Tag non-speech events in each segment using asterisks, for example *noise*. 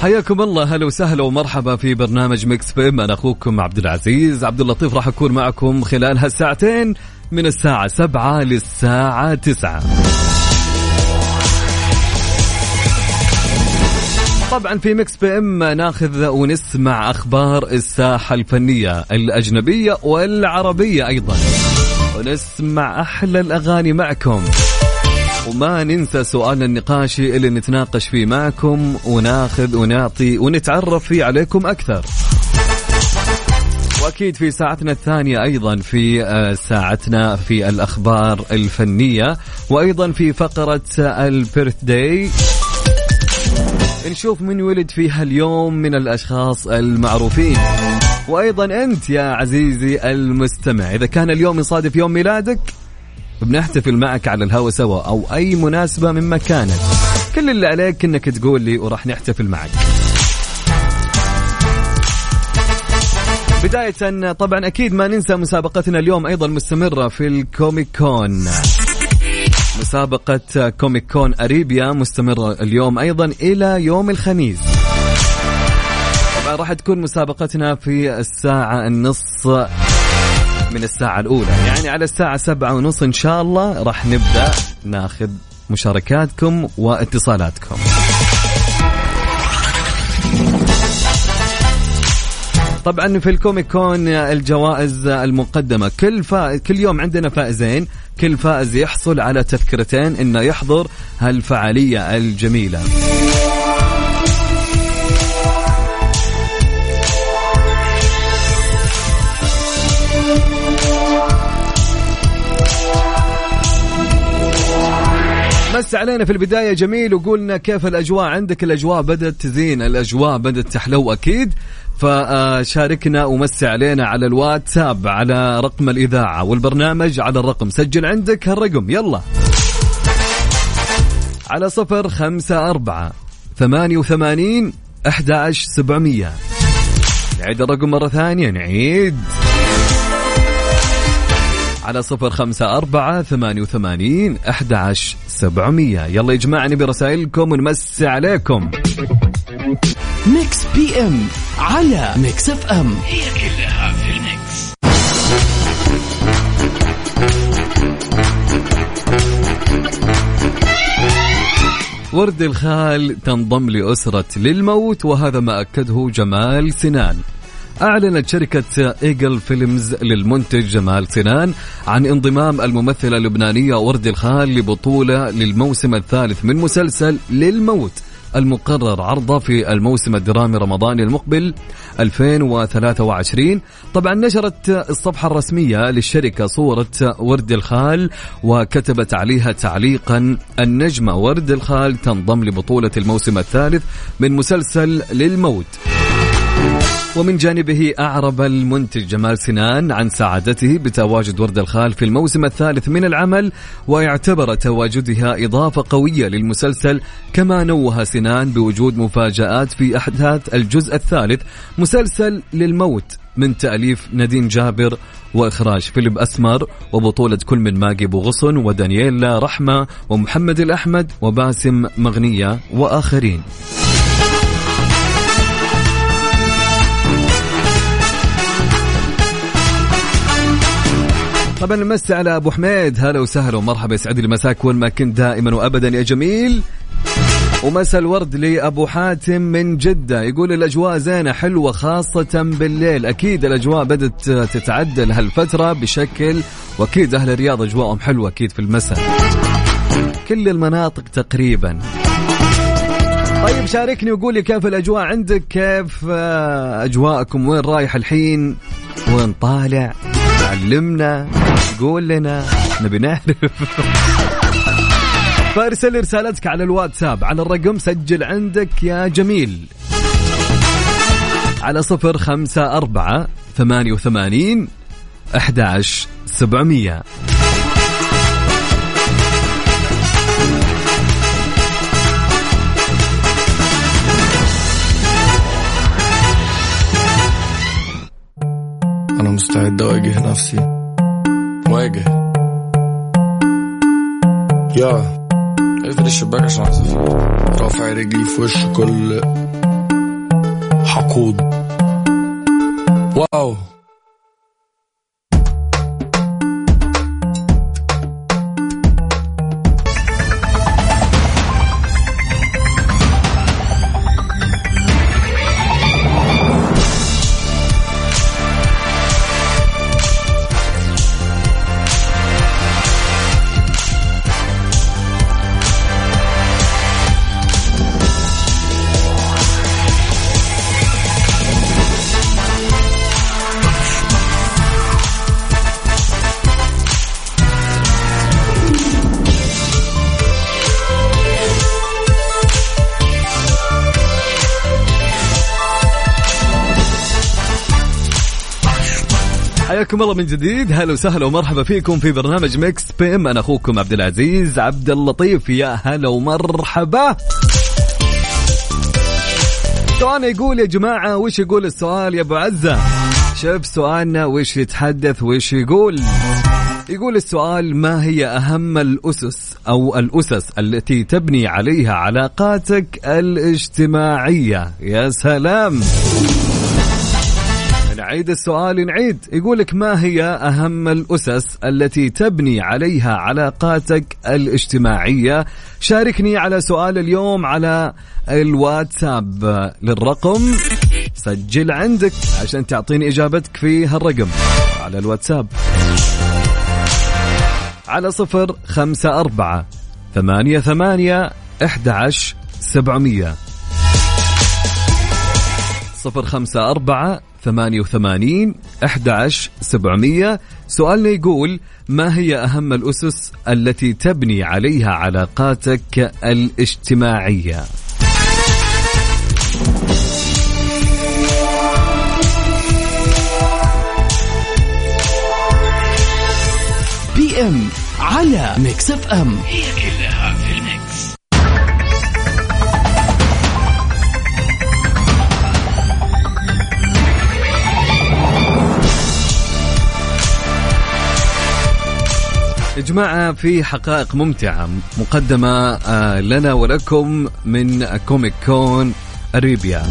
حياكم الله هلا وسهلا ومرحبا في برنامج Mix PM أنا أخوكم عبد العزيز عبد اللطيف راح أكون معكم خلال هالساعتين من الساعة سبعة للساعة تسعة. طبعا في Mix PM ناخذ ونسمع أخبار الساحة الفنية الأجنبية والعربية أيضا. ونسمع أحلى الأغاني معكم. وما ننسى سؤالنا النقاشي اللي نتناقش فيه معكم وناخذ ونعطي ونتعرف فيه عليكم أكثر. وأكيد في ساعتنا الثانية أيضا في آه، ساعتنا في الأخبار الفنية وأيضا في فقرة البيرث داي نشوف من ولد فيها اليوم من الأشخاص المعروفين. وأيضا أنت يا عزيزي المستمع إذا كان اليوم يصادف يوم ميلادك بنحتفل معك على الهوا سوا أو أي مناسبة من مكانك. كل اللي عليك إنك تقول لي وراح نحتفل معك. بداية طبعا أكيد ما ننسى مسابقتنا اليوم أيضا مستمرة في ال Comic Con. مسابقة Comic Con Arabia مستمرة اليوم أيضا إلى يوم الخميس. طبعا راح تكون مسابقتنا في الساعة النص من الساعة الأولى. يعني على الساعة سبعة ونص إن شاء الله راح نبدأ ناخذ مشاركاتكم واتصالاتكم. طبعا في الكوميك كون الجوائز المقدمة كل فا... كل يوم عندنا فائزين كل فائز يحصل على تذكرتين إنه يحضر هالفعالية الجميلة. مس علينا في البداية جميل وقولنا كيف الأجواء. عندك الأجواء بدأت تزين الأجواء بدأت تحلو أكيد. فشاركنا ومسي علينا على الواتساب على رقم الإذاعة والبرنامج على الرقم سجل عندك هالرقم. يلا. على صفر خمسة أربعة ثمانية وثمانين أحد سبعمية. نعيد الرقم مرة ثانية. نعيد. على صفر خمسة أربعة ثمانية وثمانين أحد سبعمية. يلا يا جماعة نبي رسائلكم ونمسي عليكم. Mix PM على Mix FM هي كلها في ال Mix. ورد الخال تنضم لأسرة للموت وهذا ما أكده جمال سنان. أعلنت شركة إيجل فيلمز للمنتج جمال سنان عن انضمام الممثلة اللبنانية ورد الخال لبطولة للموسم الثالث من مسلسل للموت المقرر عرضه في الموسم الدرامي رمضاني المقبل 2023 طبعا نشرت الصفحة الرسمية للشركة صورة ورد الخال وكتبت عليها تعليقا النجمة ورد الخال تنضم لبطولة الموسم الثالث من مسلسل للموت. ومن جانبه أعرب المنتج جمال سنان عن سعادته بتواجد ورد الخال في الموسم الثالث من العمل واعتبر تواجدها إضافة قوية للمسلسل كما نوه سنان بوجود مفاجآت في أحداث الجزء الثالث مسلسل للموت من تأليف نادين جابر وإخراج فيليب أسمر وبطولة كل من ماجي بوغصن ودانييلا رحمة ومحمد الأحمد وباسم مغنية وآخرين. طبعا نمسي على أبو حميد. هلا وسهلا ومرحبا يسعد لي مساك وين ما كنت دائما وابدا. يا جميل ومسا الورد لأبو حاتم من جدة. يقول الأجواء زينة حلوة خاصة بالليل. أكيد الأجواء بدات تتعدل هالفترة بشكل وأكيد أهل الرياض أجواءهم حلوة أكيد في المساء. كل المناطق تقريبا. طيب شاركني وقول لي كيف الأجواء عندك؟ كيف آه، أجواءكم؟ وين رايح الحين؟ وين طالع؟ علمنا قول لنا نبي نعرف. فارسل رسالتك على الواتساب على الرقم سجل عندك يا جميل. على صفر خمسة أربعة ثمانية وثمانين أحد سبعمية. أنا مستعد أواجه نفسي. واجه يا. اقفل الشباك عشان عصافير رافع رجلي في وش كل حقود. واو. حياكم الله من جديد. هلا وسهلا ومرحبا فيكم في برنامج Mix PM أنا أخوكم عبد العزيز عبد اللطيف. يا هلا ومرحبا. سؤالنا يقول يا جماعة؟ وش يقول السؤال يا أبو عزة؟ شوف سؤالنا وش يتحدث وش يقول؟ يقول السؤال ما هي أهم الأسس أو الأسس التي تبني عليها علاقاتك الاجتماعية؟ يا سلام. نعيد السؤال نعيد يقول لك ما هي أهم الأسس التي تبني عليها علاقاتك الاجتماعية؟ شاركني على سؤال اليوم على الواتساب للرقم. سجل عندك عشان تعطيني إجابتك في هالرقم. على الواتساب. على صفر خمسة أربعة ثمانية ثمانية إحدى سبعمية. صفر خمسة أربعة ثمانية وثمانين أحد سبعمية. سؤالنا يقول ما هي أهم الأسس التي تبني عليها علاقاتك الاجتماعية؟ PM على Mix FM. هي جماعة في حقائق ممتعة مقدمة آه، لنا ولكم من Comic Con Arabia.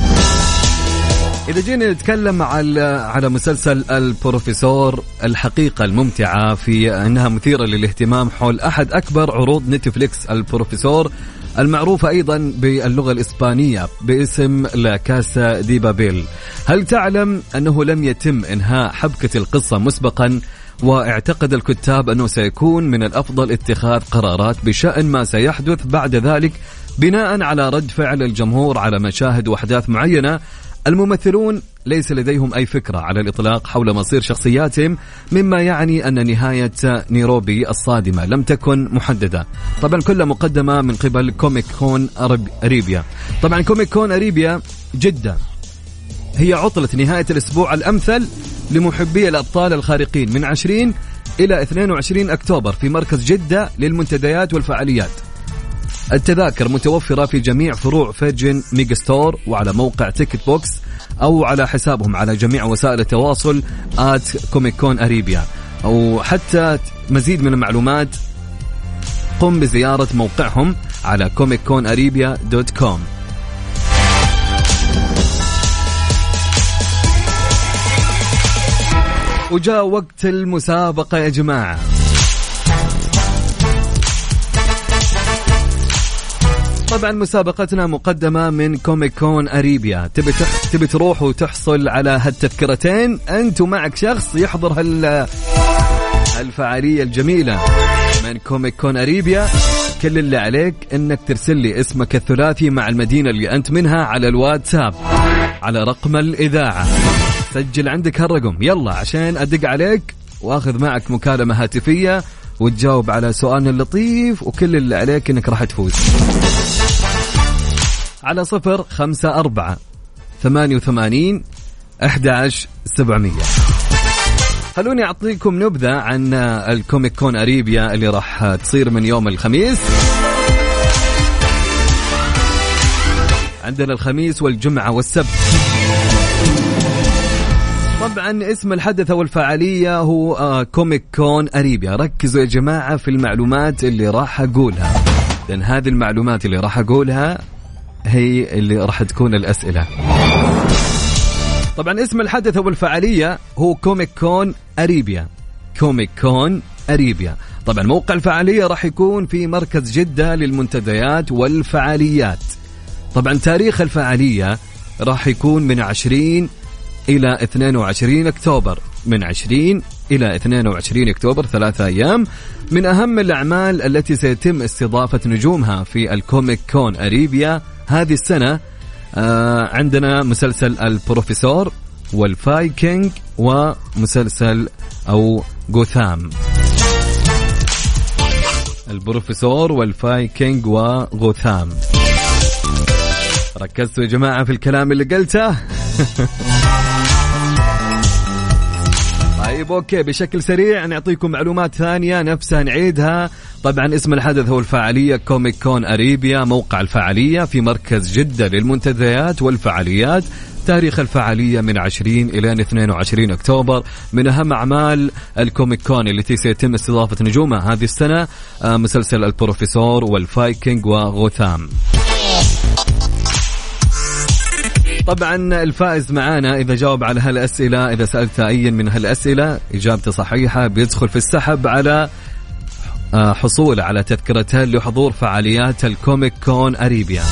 إذا جينا نتكلم على على مسلسل البروفيسور الحقيقة الممتعة في أنها مثيرة للاهتمام حول أحد أكبر عروض Netflix البروفيسور المعروفة أيضا باللغة الإسبانية باسم La Casa de Papel. هل تعلم أنه لم يتم إنهاء حبكة القصة مسبقا واعتقد الكتاب أنه سيكون من الأفضل اتخاذ قرارات بشأن ما سيحدث بعد ذلك بناء على رد فعل الجمهور على مشاهد وأحداث معينة. الممثلون ليس لديهم أي فكرة على الإطلاق حول مصير شخصياتهم مما يعني أن نهاية نيروبي الصادمة لم تكن محددة. طبعا كلها مقدمة من قبل Comic Con Arabia. طبعا Comic Con Arabia جدة. هي عطلة نهاية الأسبوع الأمثل لمحبي الأبطال الخارقين من 20 إلى 22 أكتوبر في مركز جدة للمنتديات والفعاليات. التذاكر متوفرة في جميع فروع Virgin Megastore وعلى موقع Ticket Box أو على حسابهم على جميع وسائل التواصل at Comic Con Arabia. أو حتى مزيد من المعلومات قم بزيارة موقعهم على Comic Con Arabia dot com. وجاء وقت المسابقة يا جماعة. طبعا مسابقتنا مقدمة من Comic Con Arabia. تبي تح... تبي تروح وتحصل على هالتذكرتين؟ أنت ومعك شخص يحضر هال الفعالية الجميلة من Comic Con Arabia. كل اللي عليك إنك ترسل لي اسمك الثلاثي مع المدينة اللي أنت منها على الواتساب على رقم الإذاعة. سجل عندك هالرقم. يلا عشان أدق عليك وأخذ معك مكالمة هاتفية وتجاوب على سؤالنا اللطيف وكل اللي عليك إنك راح تفوز. على صفر خمسة أربعة ثمانية وثمانين أحد سبعمية. خلوني أعطيكم نبذة عن الكوميك كون أريبيا اللي راح تصير من يوم الخميس. عندنا الخميس والجمعة والسبت. طبعا اسم الحدث أو الفعاليه هو آه Comic Con Arabia. ركزوا يا جماعة في المعلومات اللي راح أقولها. لأن هذه المعلومات اللي راح أقولها هي اللي راح تكون الأسئلة. طبعا اسم الحدث أو الفعاليه هو Comic Con Arabia. Comic Con Arabia. طبعا موقع الفعالية راح يكون في مركز جدة للمنتديات والفعاليات. طبعا تاريخ الفعالية راح يكون من 20 إلى 22 أكتوبر. من 20 إلى 22 أكتوبر ثلاثة أيام. من أهم الأعمال التي سيتم استضافة نجومها في ال Comic Con Arabia هذه السنة آه عندنا مسلسل البروفيسور والفايكنج ومسلسل أو غوثام البروفيسور والفايكنج وغوثام ركزتوا يا جماعة في الكلام اللي قلته؟ *laughs* طيب okay بشكل سريع نعطيكم معلومات ثانية نفسها نعيدها. طبعا اسم الحدث هو الفعاليه Comic Con Arabia موقع الفعاليه في مركز جدة للمنتديات والفعاليات تاريخ الفعالية من 20 إلى 22 أكتوبر. من أهم أعمال ال Comic Con التي سيتم استضافة نجومها هذه السنة آه، مسلسل البروفيسور والفايكنج وغوثام. طبعا الفائز معانا إذا جاوب على هالأسئلة إذا سألت أي من هالأسئلة إجابته صحيحة بيدخل في السحب على آه، حصول على تذكرتين لحضور فعاليات ال Comic Con Arabia.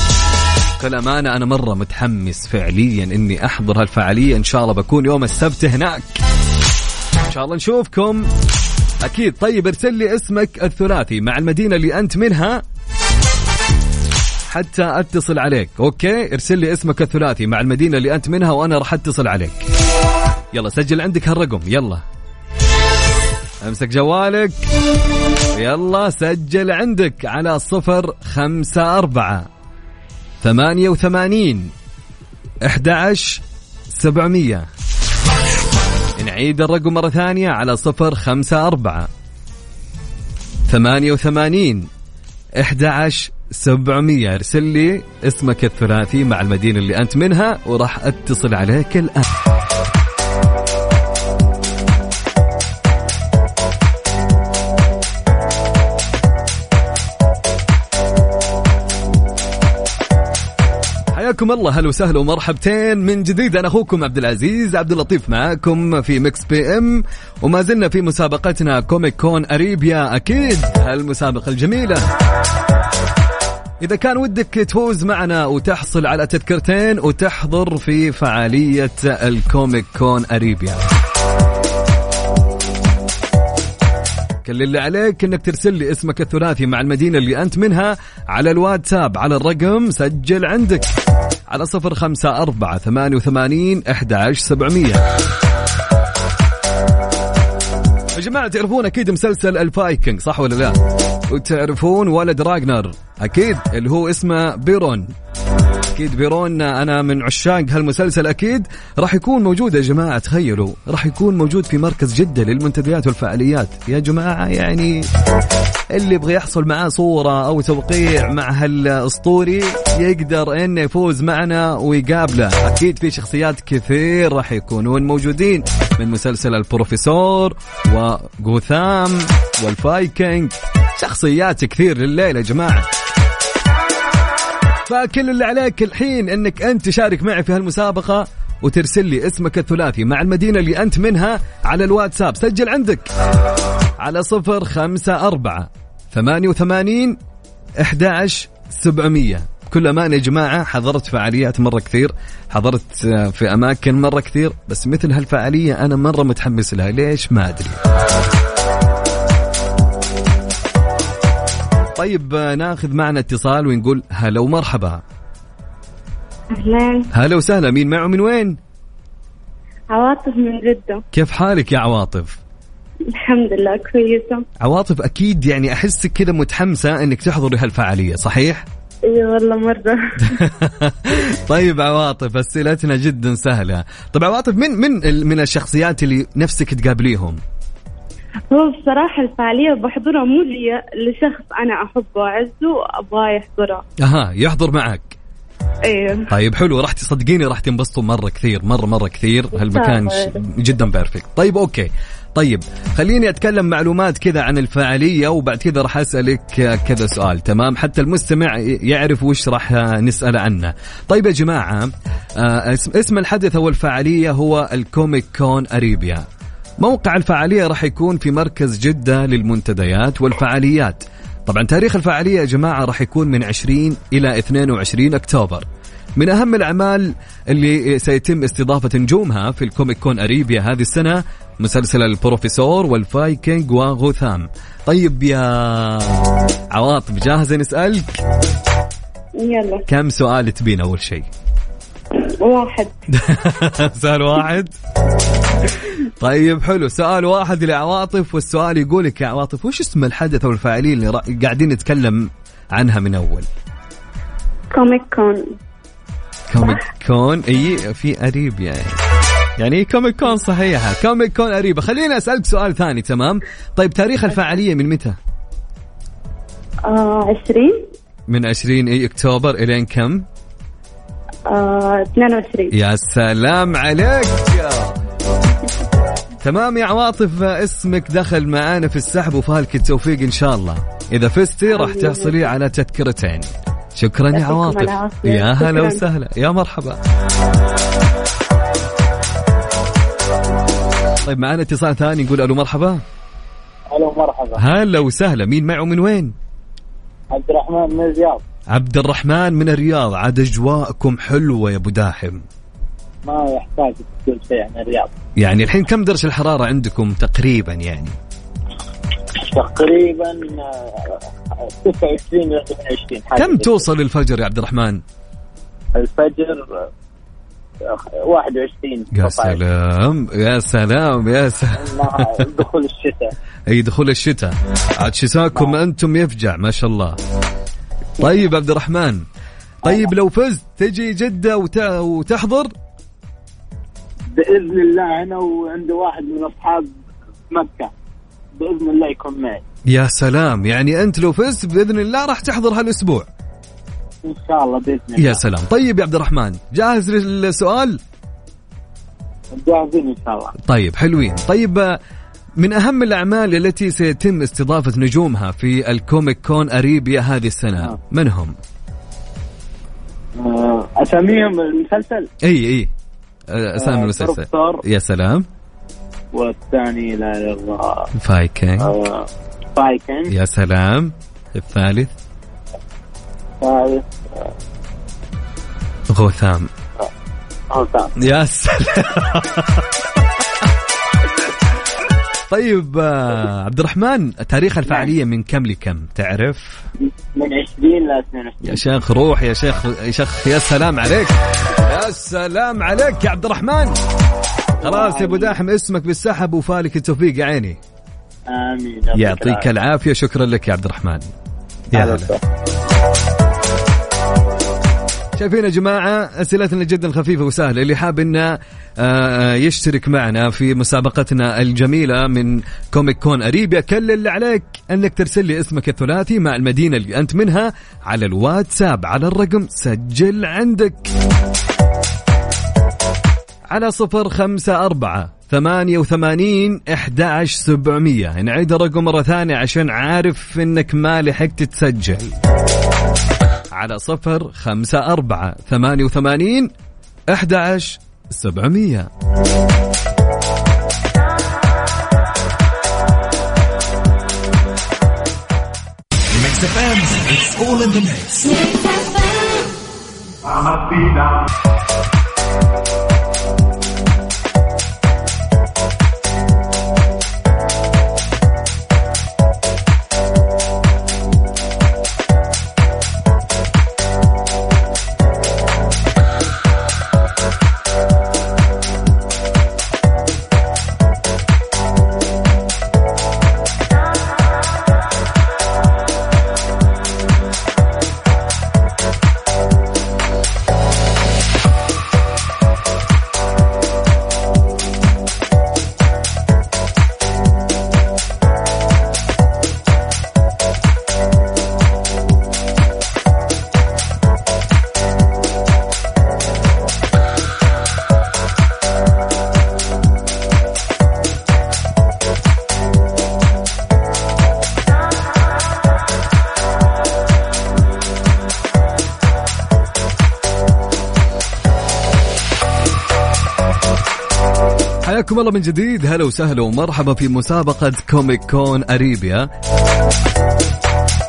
بكل امانه أنا مرة متحمس فعليا إني أحضر هالفعالية. إن شاء الله بكون يوم السبت هناك. إن شاء الله نشوفكم. أكيد. طيب ارسل لي اسمك الثلاثي مع المدينة اللي أنت منها. حتى أتصل عليك. أوكي؟ ارسل لي اسمك الثلاثي مع المدينة اللي أنت منها وأنا راح أتصل عليك. يلا سجل عندك هالرقم. يلا. أمسك جوالك. يلا سجل عندك على صفر خمسة أربعة ثمانية وثمانين أحد سبعمية. نعيد الرقم مرة ثانية على صفر خمسة أربعة ثمانية وثمانين أحد 700 ارسل لي اسمك الثلاثي مع المدينة اللي أنت منها وراح أتصل عليك الآن. حياكم الله. هلا وسهلا ومرحبتين من جديد. أنا أخوكم عبد العزيز. عبد اللطيف معاكم في Mix FM. وما زلنا في مسابقتنا Comic Con Arabia أكيد. هالمسابقة الجميلة. إذا كان ودك تفوز معنا وتحصل على تذكرتين وتحضر في فعالية ال Comic Con Arabia كل اللي عليك إنك ترسل لي اسمك الثلاثي مع المدينة اللي أنت منها على الواتساب على الرقم سجل عندك على صفر خمسة أربعة ثمانية وثمانين أحد سبعمية يا جماعة تعرفون أكيد مسلسل الفايكنج صح ولا لا؟ وتعرفون ولد راجنر أكيد اللي هو اسمه بيرون. أكيد بيرون أنا من عشاق هالمسلسل أكيد. راح يكون موجود يا جماعة تخيلوا. راح يكون موجود في مركز جدة للمنتديات والفعاليات. يا جماعة يعني اللي يبغى يحصل معاه صورة أو توقيع مع هالأسطوري يقدر إنه يفوز معنا ويقابله. أكيد في شخصيات كثير راح يكونون موجودين من مسلسل البروفيسور وغوثام والفايكنج. شخصيات كثير لليله يا جماعة. فكل اللي عليك الحين إنك أنت تشارك معي في هالمسابقة وترسل لي اسمك الثلاثي مع المدينة اللي أنت منها على الواتساب. سجل عندك على صفر خمسة أربعة ثمانية وثمانين أحد سبعمية. بكل أمانة يا جماعة. حضرت فعاليات مرة كثير. حضرت في أماكن مرة كثير. بس مثل هالفعالية أنا مرة متحمس لها. ليش؟ ما أدري. طيب ناخذ معنا اتصال ونقول هلا ومرحبا. أهلين هلا وسهلا مين معه من وين؟ عواطف من جدة. كيف حالك يا عواطف؟ الحمد لله كويسة. عواطف أكيد يعني احسك كذا متحمسة إنك تحضري هالفعالية صحيح؟ إي والله مرة. *laughs* طيب عواطف أسئلتنا جدا سهلة. طب عواطف من من من الشخصيات اللي نفسك تقابليهم؟ هو بصراحة الفعالية بحضرها مو لي لشخص أنا أحبه وأعزه وأبغاه يحضرها أها يحضر معك. أيوه طيب حلو راح تصدقيني راح تنبسطوا مرة كثير مرة مرة كثير. هالمكان جدا perfect طيب okay. طيب خليني أتكلم معلومات كذا عن الفعالية وبعد كذا راح أسألك كذا سؤال تمام؟ حتى المستمع يعرف وش راح نسأل عنه. طيب يا جماعة آه، اسم اسم الحدث أو الفعالية هو ال Comic Con Arabia. موقع الفعالية راح يكون في مركز جدة للمنتديات والفعاليات. طبعا تاريخ الفعالية يا جماعة راح يكون من 20 إلى 22 أكتوبر. من أهم الأعمال اللي سيتم استضافة نجومها في ال Comic Con Arabia هذه السنة مسلسل البروفيسور والفايكنج وغوثام طيب يا عواطف جاهزة نسألك؟ يلا. كم سؤال تبين أول شيء؟ واحد. *laughs* سؤال واحد. *laughs* طيب حلو. سؤال واحد لعواطف والسؤال يقولك يا عواطف وش اسم الحدث أو الفعالية اللي را- قاعدين نتكلم عنها من أول؟ كوميك كون Comic Con إي في اريب يعني يعني Comic Con صحيحة. Comic Con Arabia خليني أسألك سؤال ثاني تمام؟ طيب تاريخ الفعالية من متى؟ آه عشرين. من 20 إي أكتوبر إلين كم؟ آه 22 يا سلام عليك. تمام يا عواطف اسمك دخل معانا في السحب وفالك التوفيق إن شاء الله. إذا فزتي راح تحصلي على تذكرتين. شكرا يا عواطف. يا هلا. وسهلا. يا مرحبا. طيب معنا اتصال ثاني نقول ألو مرحبا. ألو مرحبا. هلا وسهلا. مين معه من وين؟ عبد الرحمن من الرياض. عبد الرحمن من الرياض. عاد أجواءكم حلوة يا أبو داحم. ما يحتاج تقول شيء عن الرياض. يعني الحين كم درجة الحرارة عندكم تقريبا يعني؟ تقريبا آه، 26 إلى 28 حاجة كم توصل الفجر يا عبد الرحمن. الفجر آه، 21 يا 19. سلام يا سلام يا سلام دخول الشتاء. *laughs* أي دخول الشتاء. عاد شتاكم أنتم يفجع ما شاء الله. طيب عبد الرحمن طيب لو فزت تجي جدة وت... وتحضر؟ بإذن الله أنا وعندي واحد من أصحاب مكة. بإذن الله يكون معي. يا سلام. يعني أنت لو فزت بإذن الله راح تحضر هالأسبوع. إن شاء الله بإذن الله. يا سلام. طيب يا عبد الرحمن جاهز للسؤال؟ جاهزين إن شاء الله. طيب حلوين. طيب من أهم الأعمال التي سيتم استضافة نجومها في الكوميك كون أريبيا هذه السنة؟ آه. من هم؟ آه، أساميهم المسلسل؟ أي أي. آه، أسامي آه، المسلسل بروفيسور. يا سلام. والثاني لا اله الا الله فايكنج. آه، فايكنج. يا سلام. الثالث. ثالث غوثام. هوسام يا سلام. *laughs* طيب آه، عبد الرحمن تاريخ الفعالية من كم لكم؟ تعرف؟ من 20 ل 22 يا شيخ روح يا شيخ يا شيخ يا سلام عليك. يا سلام عليك يا عبد الرحمن خلاص يا أبو داحم اسمك بالسحب وفالك التوفيق يا عيني. آمين يعطيك العافية شكرا لك يا عبد الرحمن يا هلا. شايفين يا جماعة أسئلتنا جدا خفيفة وسهلة. اللي حاب إنه آه، يشترك معنا في مسابقتنا الجميلة من كوميك كون أريبيا كل اللي عليك أنك ترسل لي اسمك الثلاثي مع المدينة اللي أنت منها على الواتساب. على الرقم سجل عندك. على صفر خمسة أربعة ثمانية وثمانين إحدى سبعمية. نعيد الرقم مرة ثانية عشان عارف إنك ما لحقت تسجل. على صفر خمسة أربعة ثمانية وثمانين أحد سبعمية. It's all in the mix. حياكم الله من جديد. هلا وسهلا ومرحبا في مسابقة Comic Con Arabia.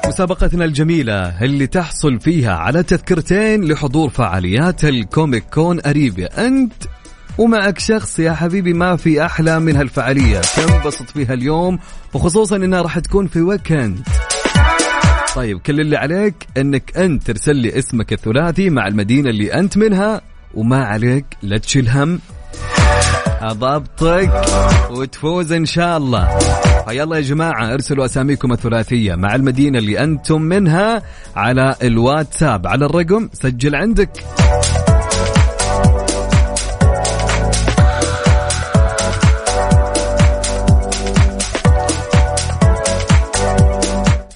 مسابقتنا الجميلة اللي تحصل فيها على تذكرتين لحضور فعاليات ال Comic Con Arabia. أنت ومعك شخص يا حبيبي ما في أحلى من هالفعالية. تنبسط فيها اليوم؟ وخصوصا إنها راح تكون في weekend. طيب كل اللي عليك إنك أنت ترسل لي اسمك الثلاثي مع المدينة اللي أنت منها وما عليك لا تشيل هم. أضبطك وتفوز إن شاء الله. فيلا يا جماعة ارسلوا أساميكم الثلاثية مع المدينة اللي أنتم منها على الواتساب. على الرقم سجل عندك.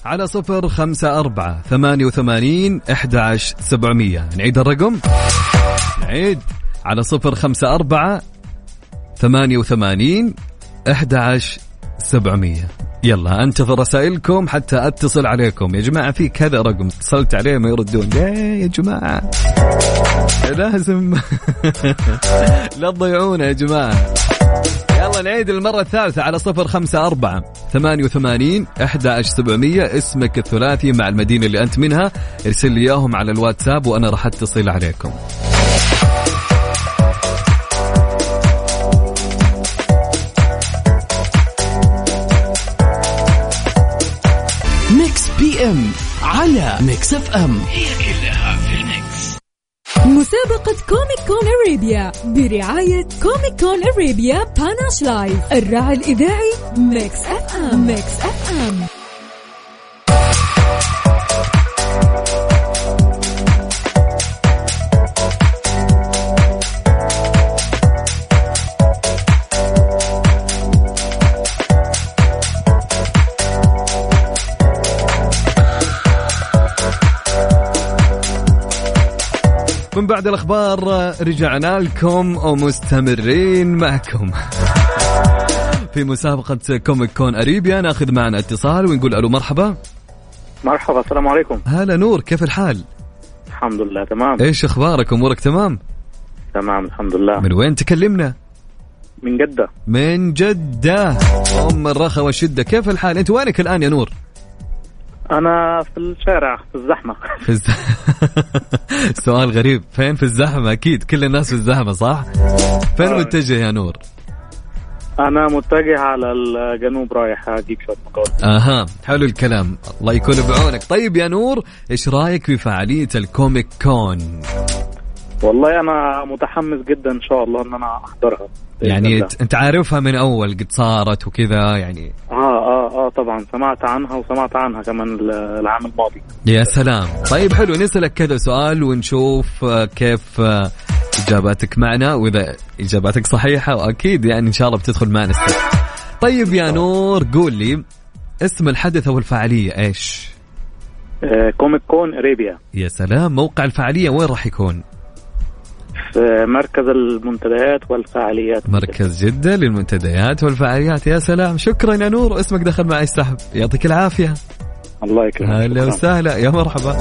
على صفر خمسة أربعة ثمانية وثمانين أحد سبعمية. نعيد الرقم. نعيد. على صفر خمسة أربعة ثمانية وثمانين أحد سبعمية. يلا أنتظر رسائلكم حتى أتصل عليكم. يا جماعة في كذا رقم. اتصلت عليه ما يردون. ليه يا جماعة؟ لازم. *laughs* لا تضيعونا يا جماعة. يلا نعيد المرة الثالثة على صفر خمسة أربعة ثمانية وثمانين أحد سبعمية. اسمك الثلاثي مع المدينة اللي أنت منها. ارسل لي إياهم على الواتساب وأنا راح أتصل عليكم. إم على Mix FM. هي كلها في ال Mix. مسابقة Comic Con Arabia برعاية Comic Con Arabia Panache Live الراعي الإذاعي Mix FM. Mix FM. من بعد الأخبار رجعنا لكم ومستمرين معكم في مسابقة كوميك كون أريبيا ناخذ معنا اتصال ونقول ألو مرحبا مرحبا السلام عليكم هلا نور كيف الحال؟ الحمد لله تمام إيش أخبارك أمورك تمام؟ تمام الحمد لله من وين تكلمنا؟ من جدة من جدة أم الرخا والشدة كيف الحال؟ أنت وينك الآن يا نور؟ أنا في الشارع في الزحمة. في الز... *laughs* سؤال غريب. فين في الزحمة؟ أكيد كل الناس في الزحمة صح؟ فين آه. متجه يا نور؟ أنا متجه على الجنوب رايح أجيب شوية مكون أها حلو الكلام. الله يكون بعونك. طيب يا نور إيش رأيك في فعالية الكوميك كون؟ والله أنا متحمس جدا إن شاء الله إن أنا أحضرها. بإذن يعني انت عارفها من أول قد صارت وكذا يعني. آه آه طبعا. سمعت عنها وسمعت عنها كمان ال- العام الماضي. يا سلام. طيب حلو. نسألك كذا سؤال ونشوف آه، كيف آه، إجاباتك معنا. وإذا إجاباتك صحيحة وأكيد يعني إن شاء الله بتدخل معنا السبت. طيب يا نور قول لي اسم الحدث أو الفعاليه إيش كوميك كون أريبيا. يا سلام. موقع الفعالية وين راح يكون؟ في مركز المنتديات والفعاليات مركز جدة للمنتديات والفعاليات يا سلام. شكرا يا نور. اسمك دخل معي السحب. يعطيك العافية. الله يكرمك. هلا. وسهلا. يا مرحبا.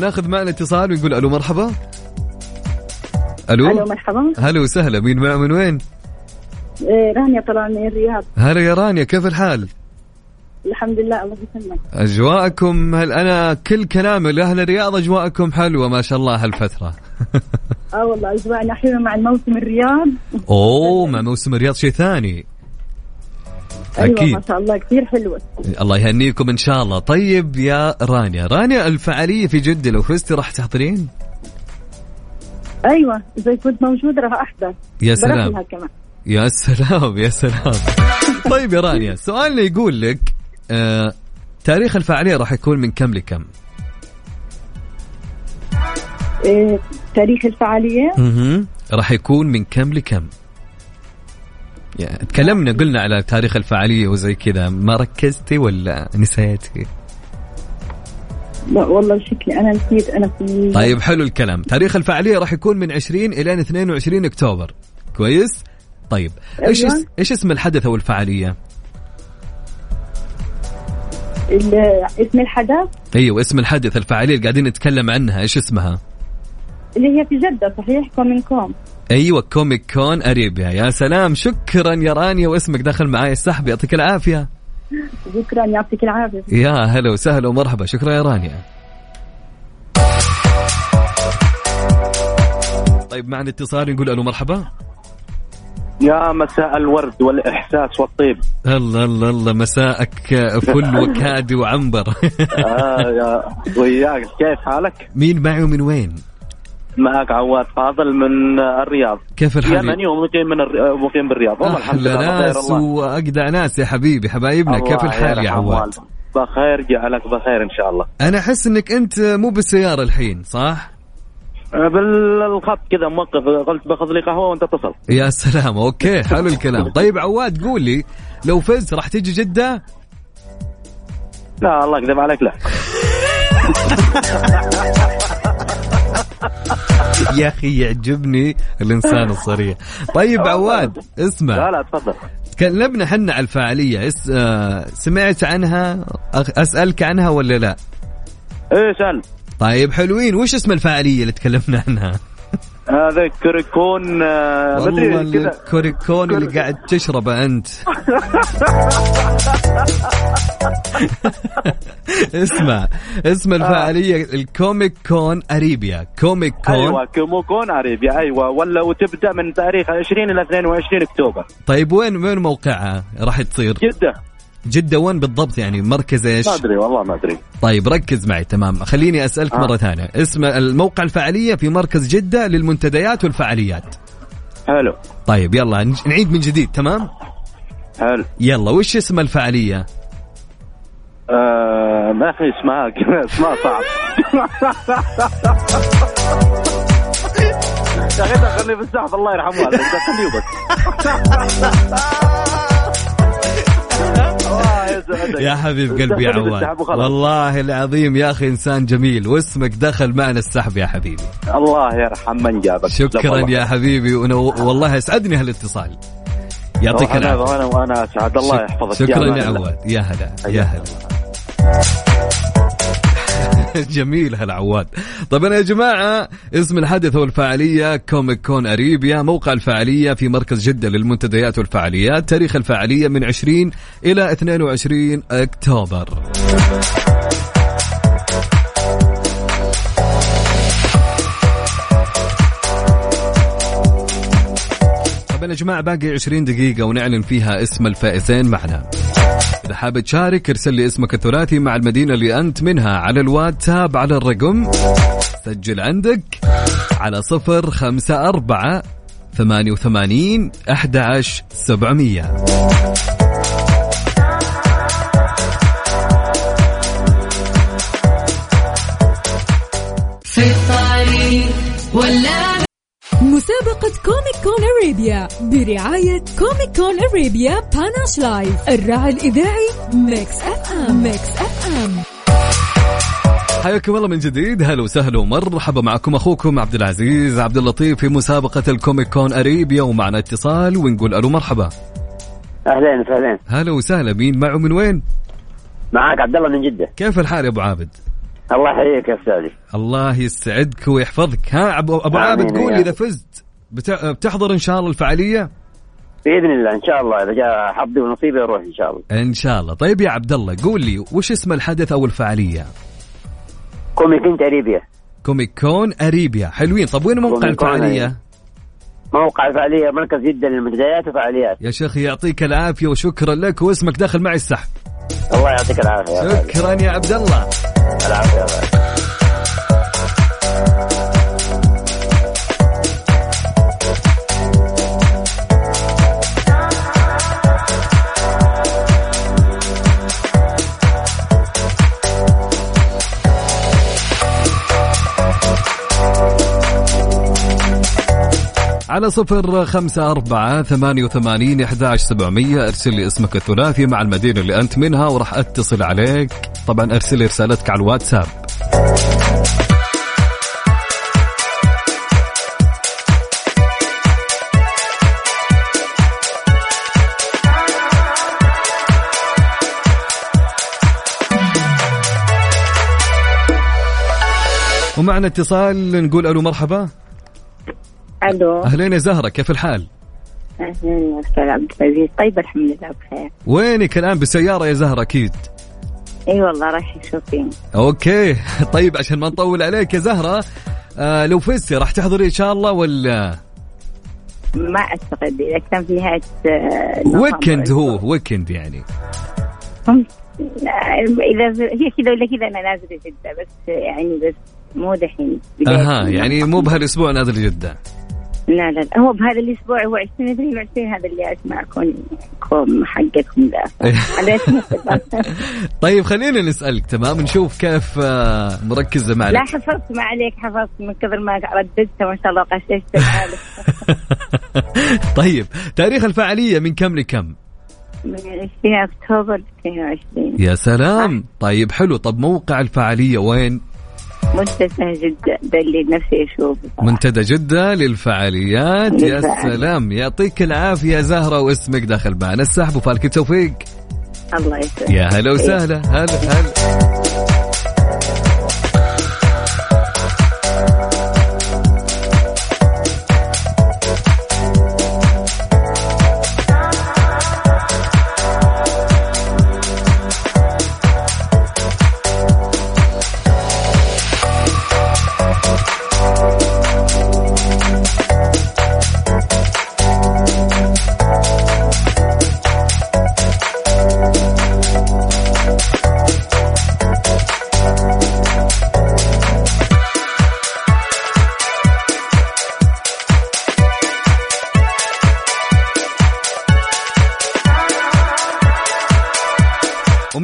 وناخذ معنا اتصال ويقول ألو مرحبا. ألو؟ ألو مرحبا. هلا وسهلا مين مع من وين؟ إيه، رانيا طلع من الرياض. هلا يا رانيا كيف الحال؟ الحمد لله الله يسلمك. أجواءكم هل أنا كل كلامي لأهل الرياض أجواءكم حلوة؟ ما شاء الله هالفترة. آه والله أجواءنا حلوة مع الموسم الرياض. أوه مع موسم الرياض شيء ثاني. أيوه أكيد. ما شاء الله كثير حلوة. الله يهنيكم إن شاء الله. طيب يا رانيا. رانيا الفعالية في جدة لو فزتي راح تحضرين؟ أيوه إذا كنت موجوده راح أحضر. يا سلام. كمان. يا سلام يا سلام. طيب يا رانيا سؤالنا يقول لك آه تاريخ الفعالية راح يكون من كم لكم؟ إيه تاريخ الفعالية؟ أها راح يكون من كم لكم؟ يعني تكلمنا قلنا على تاريخ الفعالية وزي كذا. ما ركزتي ولا نسيتي؟ لا والله شكلي أنا نسيت أنا في طيب حلو الكلام. تاريخ الفعالية راح يكون من 20 إلى 22 أكتوبر. كويس؟ طيب إيش أيوة. إيش اسم الحدث أو الفعالية؟ ال- اسم الحدث؟ أيوه اسم الحدث الفعالية اللي قاعدين نتكلم عنها إيش اسمها؟ اللي هي في جدة صحيح؟ Comic Con أيوه كوميك كون أريبيا. يا سلام. شكرا يا رانيا واسمك دخل معاي. السحب يعطيك العافية. شكرا يعطيك العافية. يا هلا وسهلا ومرحبا. شكرا يا رانيا. طيب معنا اتصال نقول ألو مرحبا. يا مساء الورد والإحساس والطيب. الله الله الله. مساءك فل *laughs* وكادي وعنبر. آه يا وياك. كيف حالك؟ مين معي ومن وين؟ معك عواد فاضل من الرياض. كيف الحال؟ يمني ومقيم من الر... مقيم بالرياض. والله الحمد لله ناس واجدع ناس يا حبيبي حبايبنا كيف الحال يا عواد. بخير جعلك بخير إن شاء الله. أنا أحس إنك أنت مو بالسيارة الحين صح؟ آه، بالخط كذا موقف قلت باخذ لي قهوة وأنت اتصل. يا سلام أوكي *laughs* حلو الكلام. طيب عواد قول لي لو فزت راح تيجي جدة؟ لا الله يكذب عليك لا. *laughs* يا أخي يعجبني الإنسان الصريح. طيب عواد لا اسمع. لا تفضل. تكلمنا حنا على الفعاليه اس... آه... سمعت عنها؟ أسألك عنها ولا لا؟ إيه سأل. طيب حلوين. وش اسم الفعاليه اللي تكلمنا عنها؟ هذا كريكون آه، والله الكوريكون اللي قاعد تشربه أنت. *laughs* اسمع اسم الفعاليه ال Comic Con Arabia. Comic Con. أيوه Comic Con Arabia أيوه. ولا وتبدأ من تاريخ 20 إلى 22 أكتوبر. طيب وين وين موقعها راح تصير؟ جدة. جدة وين بالضبط يعني؟ مركز إيش؟ ما أدري والله ما أدري. طيب ركز معي تمام. خليني أسألك آه. مرة ثانية. اسم الموقع الفعاليه في مركز جدة للمنتديات والفعاليات حلو. طيب يلا نعيد من جديد تمام؟ حلو. يلا وش اسم الفعاليه آه ما في اسمها *laughs* اسمها صعب. *laughs* يا أخي دخلني في السحب الله يرحم والدك دخلني. *laughs* يا حبيب قلبي يا عواد. والله العظيم يا أخي إنسان جميل. واسمك دخل معنا السحب يا حبيبي. الله يرحم من جابك. شكرا. يا حبيبي. والله أسعدني هالاتصال. يعطيك العافية. وأنا وأنا أسعد. الله يحفظك. شكرا يا. عواد. يا هلا. يا هلا. *laughs* جميل هالعواد. طبعا يا جماعة اسم الحدث والفعالية كوميك كون أريبيا موقع الفعالية في مركز جدة للمنتديات والفعاليات تاريخ الفعالية من 20 إلى 22 أكتوبر. طبعا يا جماعة باقي 20 دقيقة ونعلن فيها اسم الفائزين معنا. إذا حاب تشارك ارسل لي اسمك الثلاثي مع المدينة اللي أنت منها على الواتساب على الرقم. سجل عندك على صفر خمسة أربعة ثمانية وثمانين أحد سبعمية. مسابقة Comic Con Arabia برعاية Comic Con Arabia Panache Live الراعي الإذاعي Mix FM Mix FM حياكم الله من جديد هلا وسهلا ومرحبا معكم أخوكم عبد العزيز عبد اللطيف في مسابقة ال Comic Con Arabia ومعنا اتصال ونقول ألو مرحبا. أهلين وسهلين هلا وسهلا مين معي من وين؟ معك عبد الله من جدة. كيف الحال يا أبو عابد؟ الله يحييك يا أستاذي. الله يسعدك ويحفظك. ها ابو أبو عابد قول إذا فزت بت- بتحضر إن شاء الله الفعالية؟ بإذن الله إن شاء الله. إذا جاء حظي ونصيبي أروح إن شاء الله. إن شاء الله. طيب يا عبد الله قول لي وش اسم الحدث أو الفعالية؟ Comic Con Arabia Comic Con Arabia. حلوين. طب وين موقع الفعالية. موقع الفعالية مركز جده للمنتديات وفعاليات. يا شيخ يعطيك العافية وشكرا لك واسمك داخل معي السحب. الله يعطيك العافية. شكرا يا عبد الله. العافيه يا غالي. على صفر خمسة أربعة ثمانية وثمانين إحداش سبعمية. أرسل لي اسمك الثلاثي مع المدينة اللي أنت منها وراح أتصل عليك. طبعا أرسل لي رسالتك على الواتساب. ومعنا اتصال نقول ألو مرحبا. ألو. أهلين يا زهرة كيف الحال؟ أهلا أستاذ عبد العزيز. طيب الحمد لله بخير. وينك الآن؟ بالسياره يا زهرة أكيد. إي والله رايح shopping. okay. *laughs* طيب عشان ما نطول عليك يا زهرة آه لو فزتي راح تحضري إن شاء الله ولا؟ ما أعتقد إذا كان في نهايه آه،. weekend هو weekend يعني. هم- إذا هي كذا ولا كذا أنا نازلة جدة بس يعني بس مو دحين. أها يعني مو بهالأسبوع نازل جدة. لا لا لا. هو بهذا الأسبوع هو 20 22 هذا اللي أسمعكم كم حقكم ذا. *laughs* طيب خلينا نسألك تمام؟ نشوف كيف آه مركزه لا معك حفظت ما عليك حفظت من كثر ما رددت ما شاء الله قششت. *laughs* طيب تاريخ الفعاليه من كم لكم؟ من 20 أكتوبر 22 يا سلام. طيب حلو. طب موقع الفعاليه وين؟ منتزه ده اللي نفسي اشوفه منتدى جدة للفعاليات. يا. سلام. يعطيك العافية زهرة واسمك داخل معنا. السحب وفالك التوفيق. الله يسلمك. يا هلا وسهلا. هلا هلا.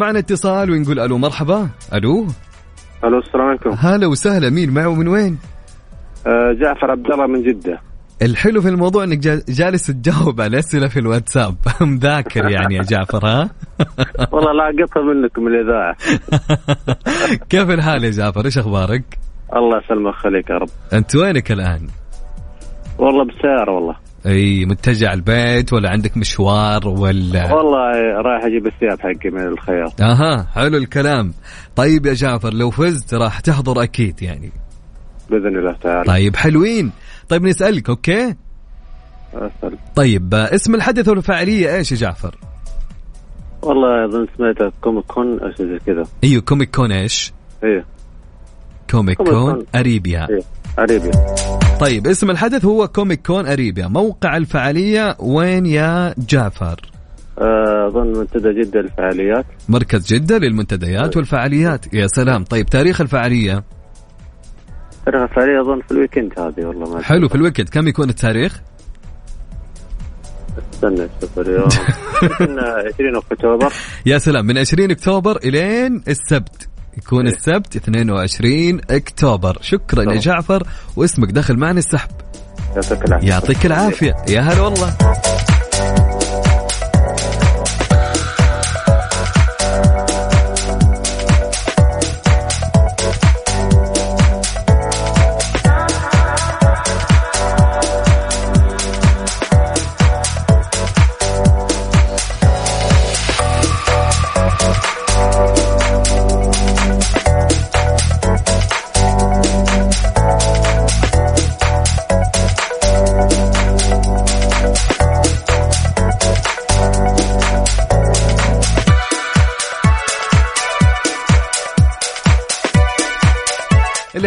ومعنا اتصال ونقول ألو مرحبا ألو ألو السلام عليكم هلا وسهلا مين معه من وين؟ آه، جعفر عبد الله من جدة الحلو في الموضوع إنك جا- جالس تجاوب على أسئلة في الواتساب *laughs* مذاكر يعني يا جعفر ها؟ *laughs* والله لا قطع منكم من الإذاعة *laughs* كيف الحال يا جعفر؟ إيش أخبارك؟ الله يسلمك خليك يا رب أنت وينك الآن؟ والله بالسياره والله أي متجه على البيت ولا عندك مشوار ولا؟ والله رايح أجيب الثياب حقي من الخياط. أها حلو الكلام. طيب يا جعفر لو فزت راح تحضر أكيد يعني. بإذن الله تعالى. طيب حلوين. طيب نسألك okay؟ أسأل. طيب اسم الحدث والفعاليه إيش يا جعفر؟ والله أظن سمعتها Comic Con أو شيء زي كذا. أيوه Comic Con إيش؟ إيه. Comic Con Con. Arabia. إيه. Arabia طيب اسم الحدث هو Comic Con Arabia. موقع الفعالية وين يا جعفر؟ آه، أظن منتدى جدة للفعاليات. مركز جدة للمنتديات والفعاليات. يا سلام. طيب تاريخ الفعالية؟ ترى الفعالية أظن في ال weekend هذه والله ما حلو في ال weekend. كم يكون التاريخ؟ استنى شوف اليوم *laughs* يمكن 20 أكتوبر. يا سلام. من 20 أكتوبر إلين السبت. يكون السبت 22 أكتوبر. شكرا يا. جعفر واسمك دخل معنا السحب. يعطيك العافية. يعطيك العافية. يا هلا والله.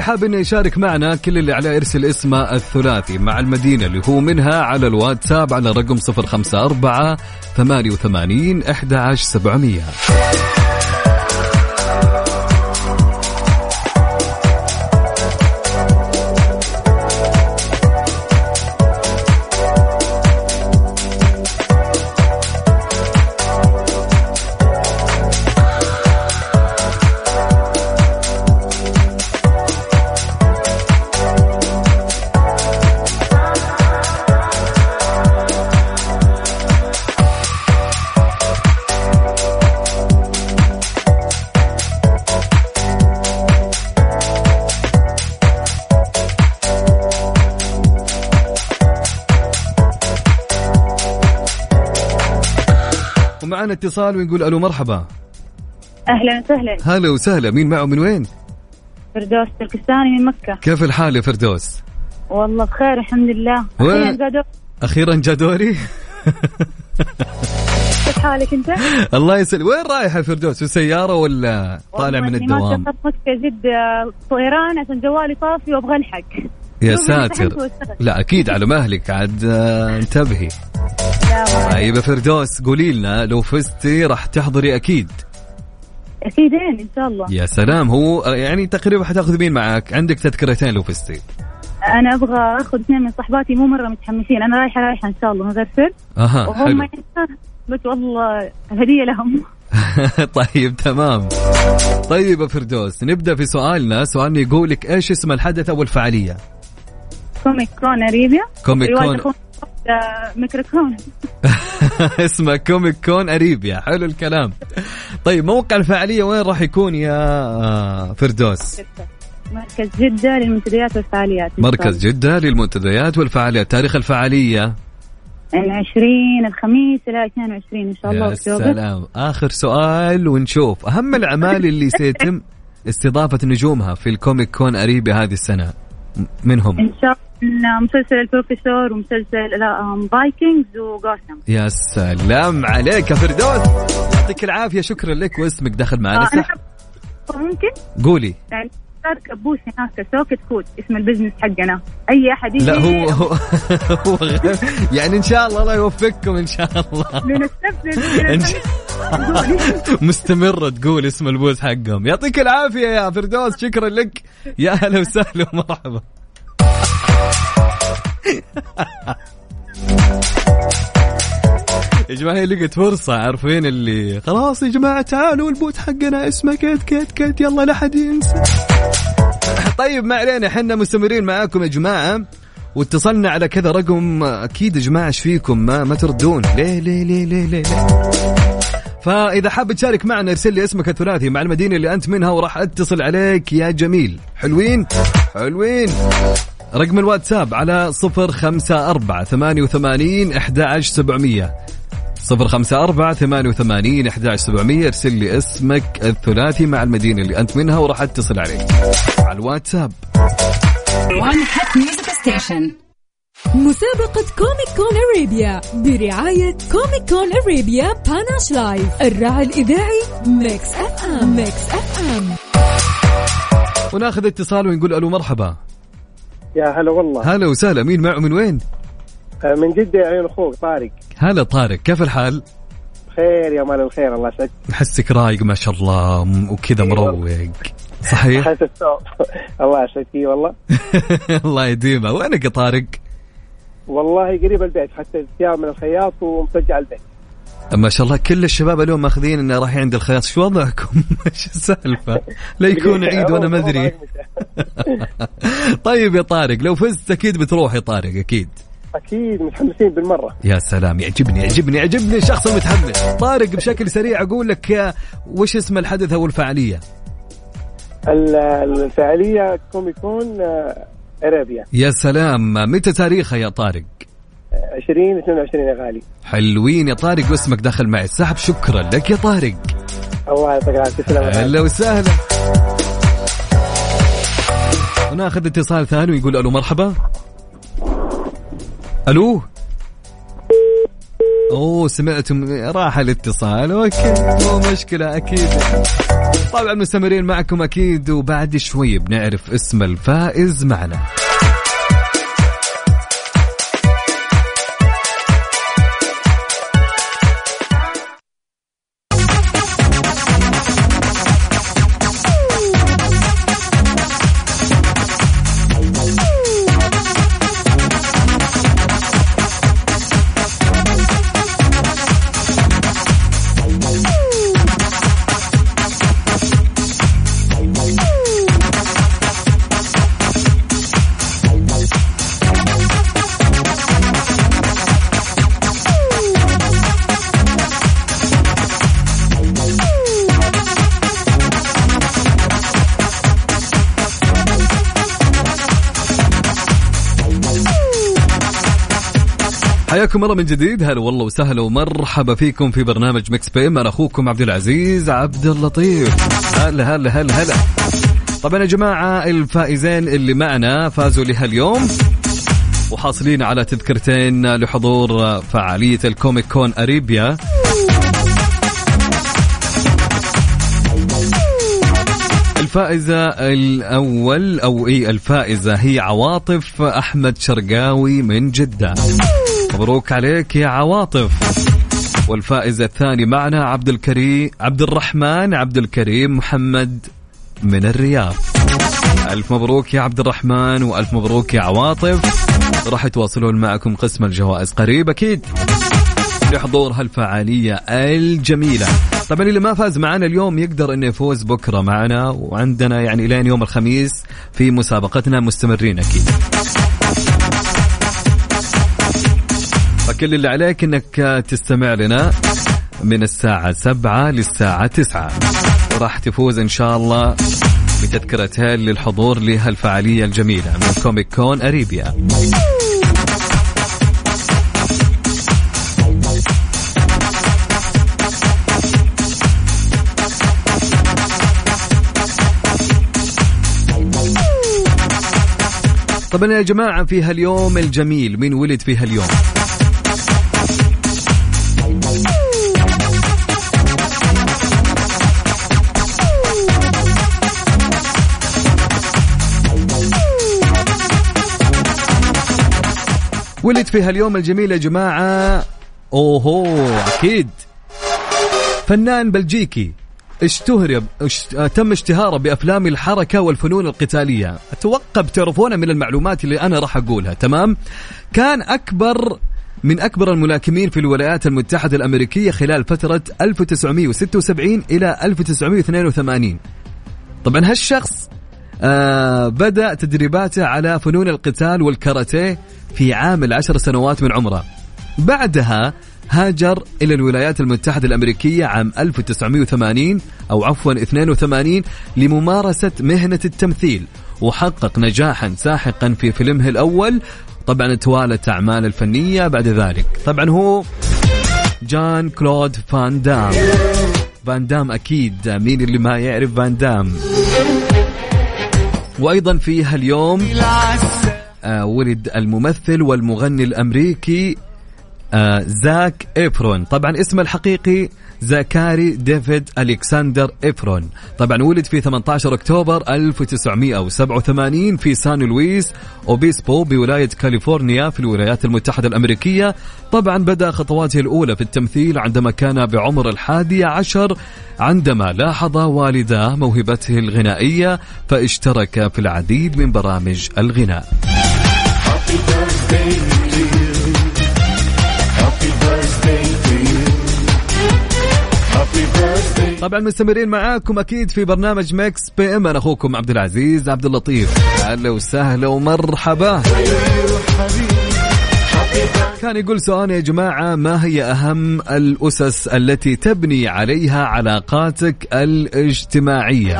حاب إنه يشارك معنا كل اللي عليه يرسل اسمه الثلاثي مع المدينة اللي هو منها على الواتساب على رقم 054 88 11700 ومعنا اتصال ونقول ألو مرحبا أهلا وسهلا هلا وسهلا مين معه من وين؟ فردوس تركستاني من مكة كيف الحال يا فردوس؟ والله بخير الحمد لله وين؟ أخيراً قادر أخيرا جا دوري كيف حالك أنت؟ الله يسلم وين رايح يا فردوس في السيارة ولا طالع من ما الدوام؟ دخلت مكة جدة طيران عشان جوالي طافي وأبغى ألحق يا ساتر. لا أكيد على مهلك. عاد آه، انتبهي. طيب يا فردوس قولي لنا لو فزتي راح تحضري أكيد. اكيدين إن شاء الله. يا سلام هو آه، يعني تقريبا حتاخذ مين معك عندك تذكرتين لو فزتي. أنا أبغى أخذ اثنين من صحباتي مو مرة متحمسين. أنا رايحة رايحة إن شاء الله من غير سر. أها وهم يعني بس والله الهديه لهم. *laughs* *laughs* طيب تمام. طيب فردوس نبدأ في سؤالنا. سؤالنا يقول لك إيش اسم الحدث أو الفعالية؟ Comic Con Arabia. Comic Con. آه، Comic Con *laughs* اسمه Comic Con Arabia. حلو الكلام. طيب موقع الفعاليه وين راح يكون يا آه، فردوس؟ مركز جدة للمنتديات والفعاليات مركز. جدة للمنتديات والفعاليات تاريخ الفعاليه من 20 الخميس إلى 22 إن شاء الله يا سلام. آخر سؤال ونشوف. أهم الأعمال اللي سيتم *laughs* استضافة نجومها في ال Comic Con Arabia هذه السنة م- منهم؟ إن شاء الله مسلسل البروفيسور ومسلسل فايكنجز وغوثم يا سلام عليك يا فردوس. يعطيك العافية شكرا لك واسمك دخل معنا آه، صح؟ ممكن؟ قولي. يعني صار كبوس هناك سوكت فود اسم البزنس حقنا. أي أحد يجي؟ لا هو هو, *laughs* يعني إن شاء الله الله يوفقكم إن شاء الله. بنستفزز *laughs* مستمرة تقول اسم البوز حقهم. يعطيك العافية يا فردوس شكرا لك. يا أهلا وسهلا ومرحبا. يا جماعة هي لقت فرصة. عارفين اللي خلاص يا جماعة تعالوا ال booth حقنا. اسمه كيت كيت كيت يلا لا حد ينسى. طيب ما علينا. إحنا مستمرين معاكم يا جماعة. واتصلنا على كذا رقم. أكيد يا جماعة إيش فيكم؟ ما ما تردون. ليه ليه ليه ليه ليه, ليه؟ فإذا حاب تشارك معنا ارسل لي اسمك الثلاثي مع المدينة اللي أنت منها وراح أتصل عليك. يا جميل. حلوين؟ حلوين. رقم الواتساب على صفر خمسة أربعة ثمانية وثمانين أحد سبعمية. صفر خمسة أربعة ثمانية وثمانين أحد سبعمية ارسل لي اسمك الثلاثي مع المدينة اللي أنت منها وراح أتصل عليك. على الواتساب. مسابقة Comic Con Arabia برعاية Comic Con Arabia Panache Live الراعي الإذاعي Mix FM Mix FM وناخذ اتصال ونقول ألو مرحبا. يا هلا والله. هلا وسهلا. مين معه من وين؟ آه، من جدة يا عيون أخوك طارق. هلا طارق كيف الحال؟ خير يا مال الخير الله يسعدك. أحسك رايق ما شاء الله وكذا مروق. صحيح؟ *laughs* حاسس الصوت. الله يسعدك والله. *laughs* الله يديمه. وينك يا طارق؟ والله قريب البيت حتى الثياب من الخياط ومسجل البيت. ما شاء الله كل الشباب اليوم ماخذين إنه رايحين عند الخياط. شو وضعكم؟ *laughs* إيش السالفة. لا يكون عيد وأنا ما أدري. *laughs* طيب يا طارق لو فزت أكيد بتروح يا طارق أكيد. أكيد متحمسين بالمرة. يا سلام يعجبني يعجبني يعجبني الشخص المتحمس طارق بشكل سريع أقول لك وش اسم الحدث أو الفعالية؟ ال- الفعالية كوميكون آه، ارابيا يا سلام. متى تاريخها يا طارق؟ 20 22 يا غالي. حلوين. يا طارق واسمك دخل معي. السحب شكرا لك يا طارق. الله يعطيك العافية. تسلم هلا وسهلا. وناخذ اتصال ثاني ويقول ألو مرحبا. ألو. أوه سمعتم راح الاتصال. أوكي مو مشكلة أكيد. طبعا مستمرين معكم أكيد. وبعد شوي بنعرف اسم الفائز معنا. حياكم الله من جديد. هلا والله وسهلا ومرحبا فيكم في برنامج Mix B أنا أخوكم عبد العزيز عبد اللطيف. هلا هلا هلا هلا. طبعا يا جماعة الفائزين اللي معنا فازوا لها اليوم وحاصلين على تذكرتين لحضور فعالية ال Comic Con Arabia. الفائزة الأول أو إيه الفائزة هي عواطف أحمد شرقاوي من جدة. مبروك عليك يا عواطف. والفائز الثاني معنا عبد الكريم عبد الرحمن عبد الكريم محمد من الرياض. ألف مبروك يا عبد الرحمن وألف مبروك يا عواطف. راح يتواصلون معكم قسم الجوائز قريب أكيد لحضور هالفعالية الجميلة. طبعا اللي ما فاز معنا اليوم يقدر إنه يفوز بكرة معنا وعندنا يعني لين يوم الخميس في مسابقتنا مستمرين أكيد. فكل اللي عليك إنك تستمع لنا من الساعة سبعة للساعة تسعة. وراح تفوز إن شاء الله بتذكرتين للحضور لهالفعالية الجميلة من كوميك كون أريبيا. طبعا يا جماعة في هاليوم الجميل مين ولد في هاليوم؟ ولد في هاليوم الجميل يا جماعة. أوهو أكيد. فنان بلجيكي اشتهر اشت... تم اشتهاره بأفلام الحركة والفنون القتالية. أتوقع بتعرفونه من المعلومات اللي أنا راح أقولها تمام؟ كان أكبر من أكبر الملاكمين في الولايات المتحدة الأمريكية خلال فترة 1976 إلى 1982 طبعا هالشخص آه بدأ تدريباته على فنون القتال والكاراتيه في عام العشر سنوات من عمره. بعدها هاجر إلى الولايات المتحدة الأمريكية عام 1980 أو عفوا 82 لممارسة مهنة التمثيل وحقق نجاحا ساحقا في فيلمه الأول. طبعا توالت أعمال الفنية بعد ذلك. طبعا هو جان كلود فان دام. فان دام أكيد مين اللي ما يعرف فان دام؟ وأيضا في هاليوم آه ولد الممثل والمغني الأمريكي آه زاك إفرون. طبعا اسمه الحقيقي زاكاري ديفيد ألكسندر إفرون. طبعا ولد في 18 أكتوبر 1987 في سان لويس أوبيسبو بولاية كاليفورنيا في الولايات المتحدة الأمريكية. طبعا بدأ خطواته الأولى في التمثيل عندما كان بعمر الحادي عشر عندما لاحظ والداه موهبته الغنائية فاشترك في العديد من برامج الغناء. طبعا مستمرين معاكم أكيد في برنامج Mix PM. أنا أخوكم عبد العزيز عبد اللطيف. أهلا وسهلا ومرحبا. كان يقول سؤال يا جماعة ما هي أهم الأسس التي تبني عليها علاقاتك الاجتماعية؟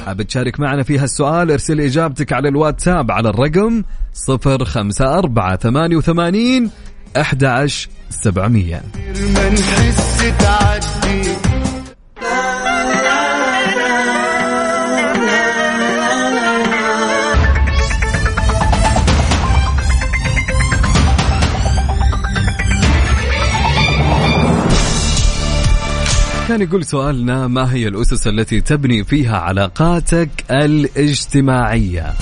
حاب تشارك معنا في هالسؤال ارسل إجابتك على الواتساب على الرقم 05488 11700 ما نحس تعدي. كان يقول سؤالنا ما هي الأسس التي تبني فيها علاقاتك الاجتماعية؟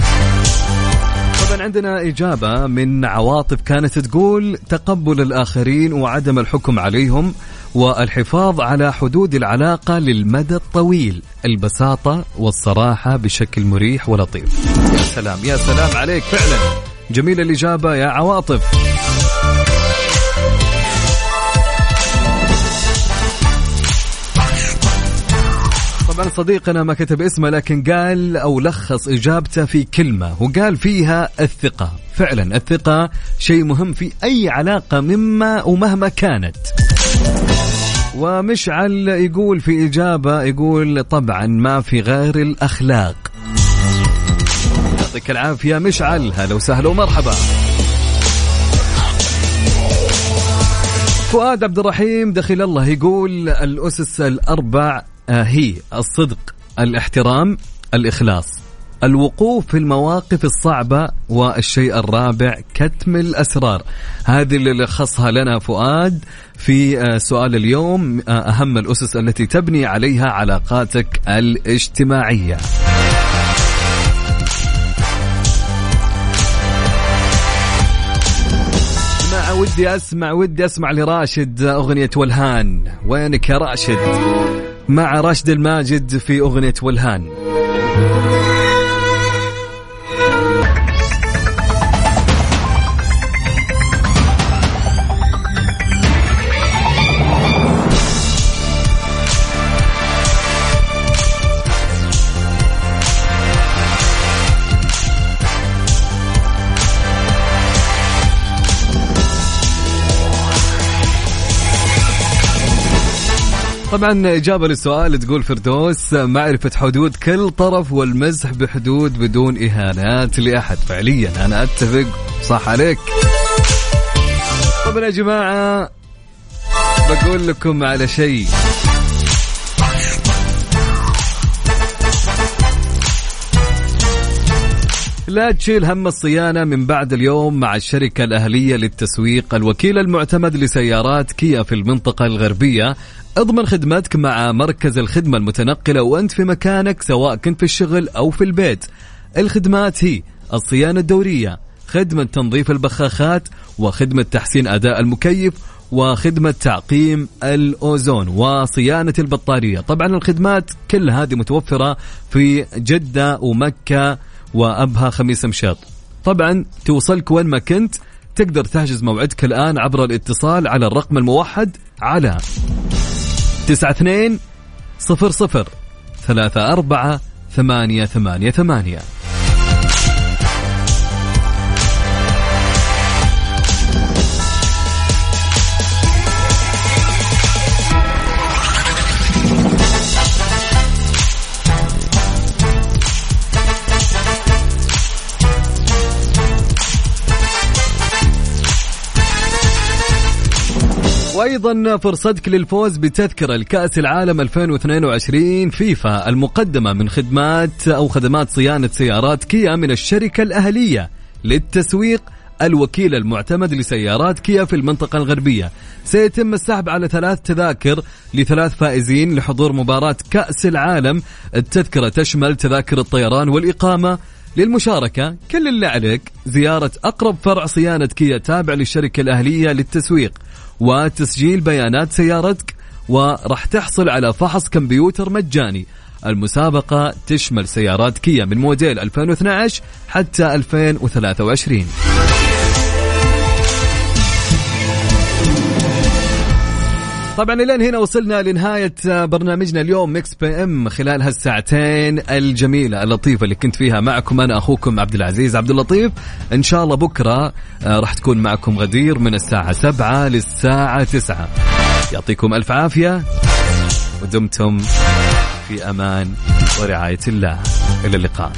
طبعا عندنا إجابة من عواطف كانت تقول تقبل الآخرين وعدم الحكم عليهم والحفاظ على حدود العلاقة للمدى الطويل البساطة والصراحة بشكل مريح ولطيف. يا سلام يا سلام عليك فعلا. جميلة الإجابة يا عواطف. طبعا صديقنا ما كتب اسمه لكن قال أو لخص إجابته في كلمة وقال فيها الثقة. فعلا الثقة شيء مهم في أي علاقة مما ومهما كانت. ومشعل يقول في إجابة يقول طبعا ما في غير الأخلاق. يعطيك العافية مشعل هلا وسهلا ومرحبا. فؤاد عبد الرحيم دخل الله يقول الأسس الأربع آه، هي الصدق الاحترام الإخلاص. الوقوف في المواقف الصعبة والشيء الرابع كتم الأسرار. هذه اللي لخصها لنا فؤاد في آه، سؤال اليوم آه، أهم الأسس التي تبني عليها علاقاتك الاجتماعية. مع ودي أسمع ودي أسمع لراشد أغنية ولهان. وينك يا راشد؟ مع راشد الماجد في أغنية ولهان. طبعا إجابة للسؤال تقول فردوس معرفة حدود كل طرف والمزح بحدود بدون إهانات لأحد. فعليا أنا أتفق صح عليك. طبعا يا جماعة بقول لكم على شيء. لا تشيل هم الصيانة من بعد اليوم مع الشركة الأهلية للتسويق. الوكيل المعتمد لسيارات كيا في المنطقة الغربية اضمن خدمتك مع مركز الخدمة المتنقلة وانت في مكانك سواء كنت في الشغل أو في البيت. الخدمات هي الصيانة الدورية خدمة تنظيف البخاخات وخدمة تحسين أداء المكيف وخدمة تعقيم الأوزون وصيانة البطارية. طبعا الخدمات كل هذه متوفرة في جدة ومكة وأبها خميس مشاط طبعا توصلك وين ما كنت تقدر تحجز موعدك الآن عبر الاتصال على الرقم الموحد على تسعة اثنين صفر صفر ثلاثة أربعة ثمانية ثمانية ثمانية. وأيضا فرصتك للفوز بتذكرة لكأس العالم 2022 فيفا المقدمة من خدمات أو خدمات صيانة سيارات كيا من الشركة الأهلية للتسويق الوكيل المعتمد لسيارات كيا في المنطقة الغربية. سيتم السحب على ثلاث تذاكر لثلاث فائزين لحضور مباراة كأس العالم. التذكرة تشمل تذاكر الطيران والإقامة. للمشاركة كل اللي عليك زيارة أقرب فرع صيانة كيا تابع للشركة الأهلية للتسويق. وتسجيل بيانات سيارتك وراح تحصل على فحص كمبيوتر مجاني. المسابقة تشمل سيارات كيا من موديل 2012 حتى 2023 طبعا الين هنا وصلنا لنهاية برنامجنا اليوم Mix PM خلال هالساعتين الجميلة اللطيفة اللي كنت فيها معكم أنا أخوكم عبد العزيز عبد اللطيف. إن شاء الله بكرة آه، راح تكون معكم غدير من الساعة 7 للساعة 9 يعطيكم ألف عافية ودمتم في أمان ورعاية الله. إلى اللقاء.